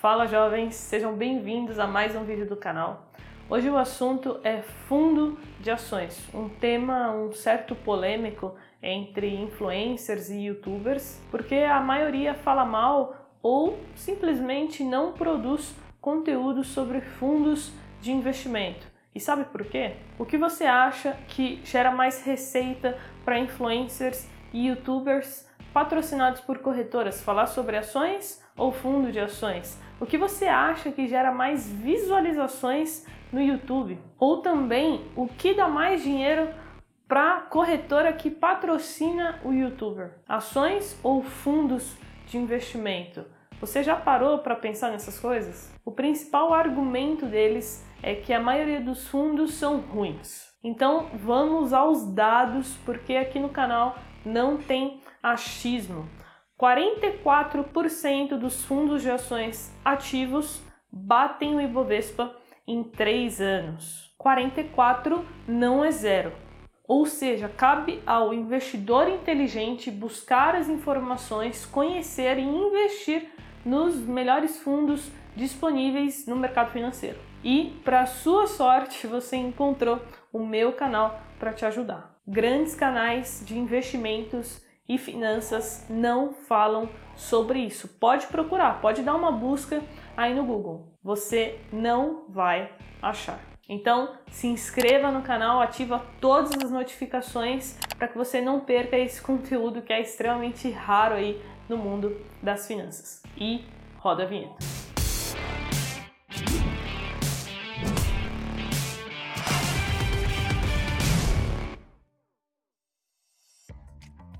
Fala jovens, sejam bem-vindos a mais um vídeo do canal. Hoje o assunto é fundo de ações, um tema um certo polêmico entre influencers e youtubers, porque a maioria fala mal ou simplesmente não produz conteúdo sobre fundos de investimento. E sabe por quê? O que você acha que gera mais receita para influencers e youtubers patrocinados por corretoras? Falar sobre ações ou fundo de ações? O que você acha que gera mais visualizações no YouTube? Ou também o que dá mais dinheiro para corretora que patrocina o youtuber? Ações ou fundos de investimento? Você já parou para pensar nessas coisas? O principal argumento deles é que a maioria dos fundos são ruins. Então vamos aos dados, porque aqui no canal não tem achismo. 44% dos fundos de ações ativos batem o Ibovespa em 3 anos. 44 não é zero. Ou seja, cabe ao investidor inteligente buscar as informações, conhecer e investir nos melhores fundos disponíveis no mercado financeiro. E, para sua sorte, você encontrou o meu canal para te ajudar. Grandes canais de investimentos e finanças não falam sobre isso. Pode procurar, pode dar uma busca aí no Google. Você não vai achar. Então, se inscreva no canal, ativa todas as notificações para que você não perca esse conteúdo que é extremamente raro aí no mundo das finanças. E roda a vinheta.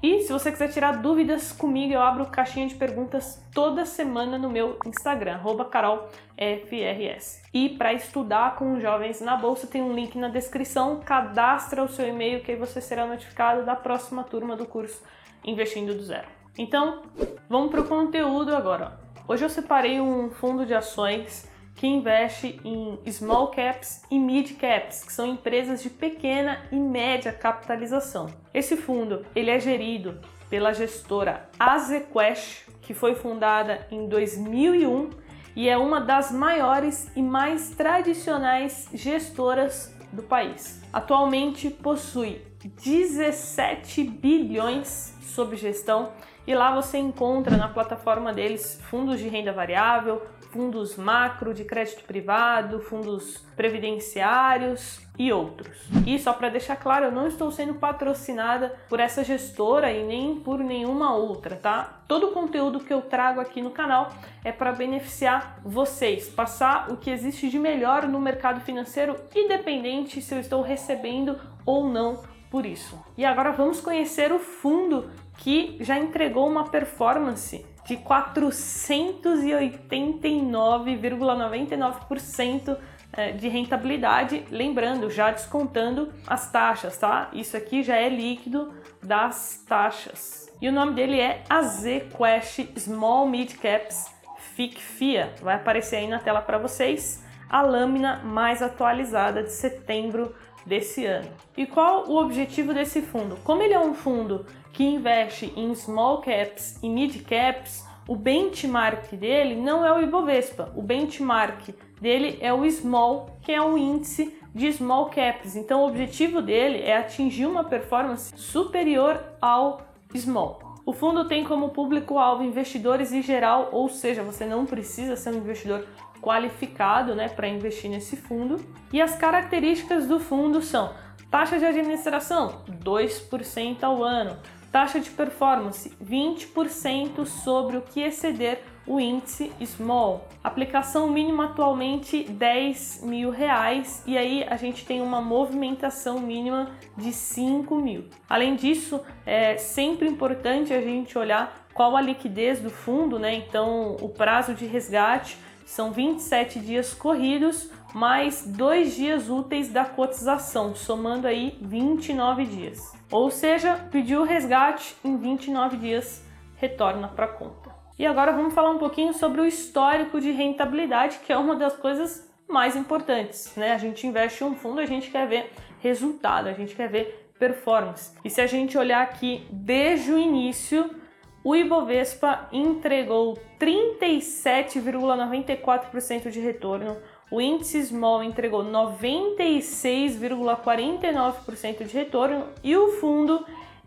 E se você quiser tirar dúvidas comigo, eu abro caixinha de perguntas toda semana no meu Instagram, carolfrs. E para estudar com jovens na bolsa, tem um link na descrição. Cadastra o seu e-mail que aí você será notificado da próxima turma do curso Investindo do Zero. Então, vamos para o conteúdo agora. Hoje eu separei um fundo de ações que investe em small caps e mid caps, que são empresas de pequena e média capitalização. Esse fundo ele é gerido pela gestora Azequest, que foi fundada em 2001 e é uma das maiores e mais tradicionais gestoras do país. Atualmente possui 17 bilhões sob gestão e lá você encontra na plataforma deles fundos de renda variável, fundos macro de crédito privado, fundos previdenciários e outros. E só para deixar claro, eu não estou sendo patrocinada por essa gestora e nem por nenhuma outra, tá? Todo o conteúdo que eu trago aqui no canal é para beneficiar vocês, passar o que existe de melhor no mercado financeiro, independente se eu estou recebendo ou não por isso. E agora vamos conhecer o fundo que já entregou uma performance de 489,99% é, de rentabilidade, lembrando, já descontando as taxas, tá? Isso aqui já é líquido das taxas. E o nome dele é AZQuest Small Mid Caps FICFIA. Vai aparecer aí na tela para vocês a lâmina mais atualizada de setembro desse ano. E qual o objetivo desse fundo? Como ele é um fundo que investe em small caps e mid caps, o benchmark dele não é o Ibovespa, o benchmark dele é o small, que é um índice de small caps. Então o objetivo dele é atingir uma performance superior ao small. O fundo tem como público-alvo investidores em geral, ou seja, você não precisa ser um investidor qualificado né, para investir nesse fundo. E as características do fundo são taxa de administração 2% ao ano, taxa de performance 20% sobre o que exceder o índice Small. Aplicação mínima atualmente 10 mil reais e aí a gente tem uma movimentação mínima de 5 mil. Além disso, é sempre importante a gente olhar qual a liquidez do fundo, né? Então, o prazo de resgate são 27 dias corridos mais dois dias úteis da cotização, somando aí 29 dias. Ou seja, pediu o resgate em 29 dias, retorna para a conta. E agora vamos falar um pouquinho sobre o histórico de rentabilidade, que é uma das coisas mais importantes, né? A gente investe em um fundo, a gente quer ver resultado, a gente quer ver performance. E se a gente olhar aqui desde o início, o Ibovespa entregou 37,94% de retorno, o índice Small entregou 96,49% de retorno e o fundo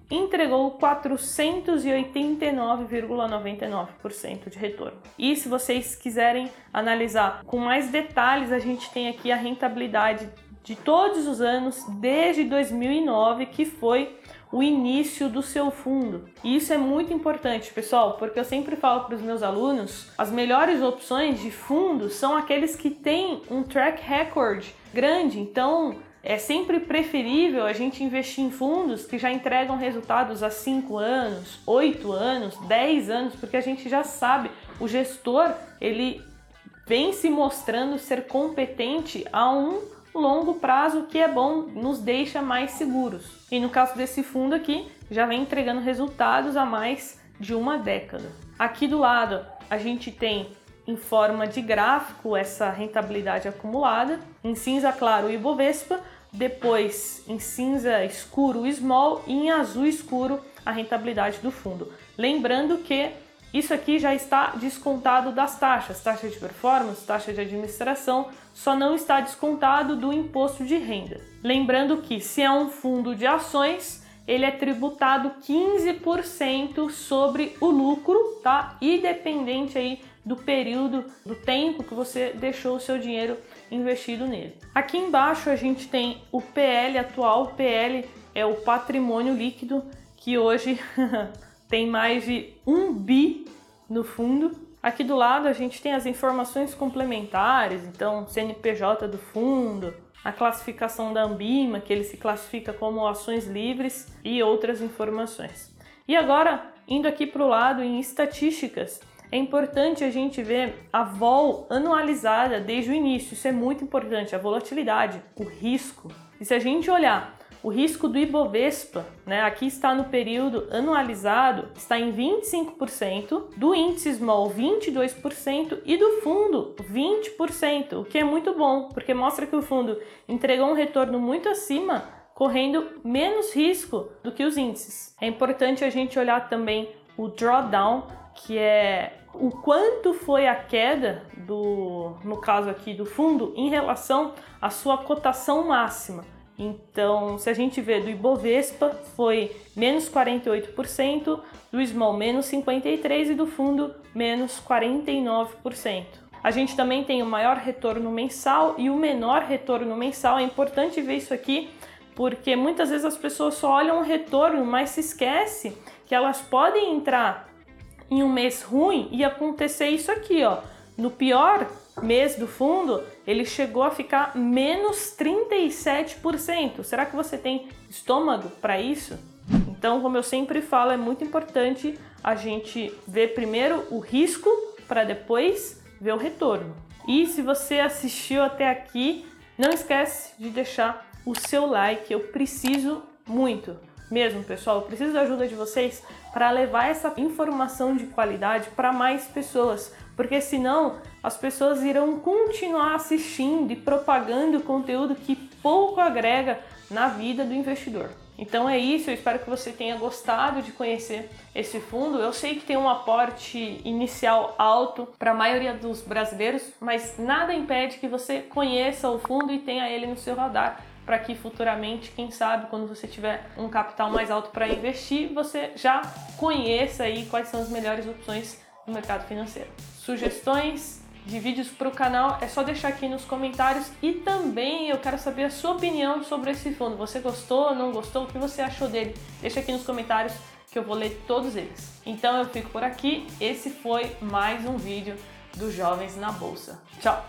entregou 489,99% de retorno. E se vocês quiserem analisar com mais detalhes, a gente tem aqui a rentabilidade de todos os anos desde 2009, que foi o início do seu fundo. E isso é muito importante, pessoal, porque eu sempre falo para os meus alunos, as melhores opções de fundo são aqueles que têm um track record grande. Então, é sempre preferível a gente investir em fundos que já entregam resultados há 5 anos, 8 anos, 10 anos, porque a gente já sabe, o gestor, ele vem se mostrando ser competente a um longo prazo que é bom, nos deixa mais seguros. E no caso desse fundo aqui, já vem entregando resultados há mais de uma década. Aqui do lado, a gente tem em forma de gráfico essa rentabilidade acumulada. Em cinza claro o Ibovespa, depois em cinza escuro o Small e em azul escuro a rentabilidade do fundo. Lembrando que isso aqui já está descontado das taxas, taxa de performance, taxa de administração, só não está descontado do imposto de renda. Lembrando que se é um fundo de ações, ele é tributado 15% sobre o lucro, tá? Independente aí do período, do tempo que você deixou o seu dinheiro investido nele. Aqui embaixo a gente tem o PL atual, o PL é o patrimônio líquido que hoje tem mais de um bi no fundo. Aqui do lado a gente tem as informações complementares, então CNPJ do fundo, a classificação da Ambima, que ele se classifica como ações livres e outras informações. E agora, indo aqui para o lado em estatísticas, é importante a gente ver a vol anualizada desde o início. Isso é muito importante, a volatilidade, o risco. E se a gente olhar o risco do Ibovespa, né, aqui está no período anualizado, está em 25%, do índice Small 22% e do fundo 20%, o que é muito bom, porque mostra que o fundo entregou um retorno muito acima, correndo menos risco do que os índices. É importante a gente olhar também o drawdown, que é o quanto foi a queda do, no caso aqui do fundo, em relação à sua cotação máxima. Então, se a gente vê do Ibovespa, foi menos 48%, do Small menos 53% e do fundo menos 49%. A gente também tem o maior retorno mensal e o menor retorno mensal. É importante ver isso aqui porque muitas vezes as pessoas só olham o retorno, mas se esquece que elas podem entrar em um mês ruim e acontecer isso aqui, ó. No pior mês do fundo, ele chegou a ficar menos 37%. Será que você tem estômago para isso? Então, como eu sempre falo, é muito importante a gente ver primeiro o risco para depois ver o retorno. E se você assistiu até aqui, não esquece de deixar o seu like. Eu preciso muito, mesmo pessoal, eu preciso da ajuda de vocês para levar essa informação de qualidade para mais pessoas porque senão as pessoas irão continuar assistindo e propagando conteúdo que pouco agrega na vida do investidor. Então é isso, eu espero que você tenha gostado de conhecer esse fundo. Eu sei que tem um aporte inicial alto para a maioria dos brasileiros, mas nada impede que você conheça o fundo e tenha ele no seu radar para que futuramente, quem sabe, quando você tiver um capital mais alto para investir, você já conheça aí quais são as melhores opções no mercado financeiro. Sugestões de vídeos para o canal é só deixar aqui nos comentários e também eu quero saber a sua opinião sobre esse fundo. Você gostou, não gostou? O que você achou dele? Deixa aqui nos comentários que eu vou ler todos eles. Então eu fico por aqui. Esse foi mais um vídeo dos Jovens na Bolsa. Tchau!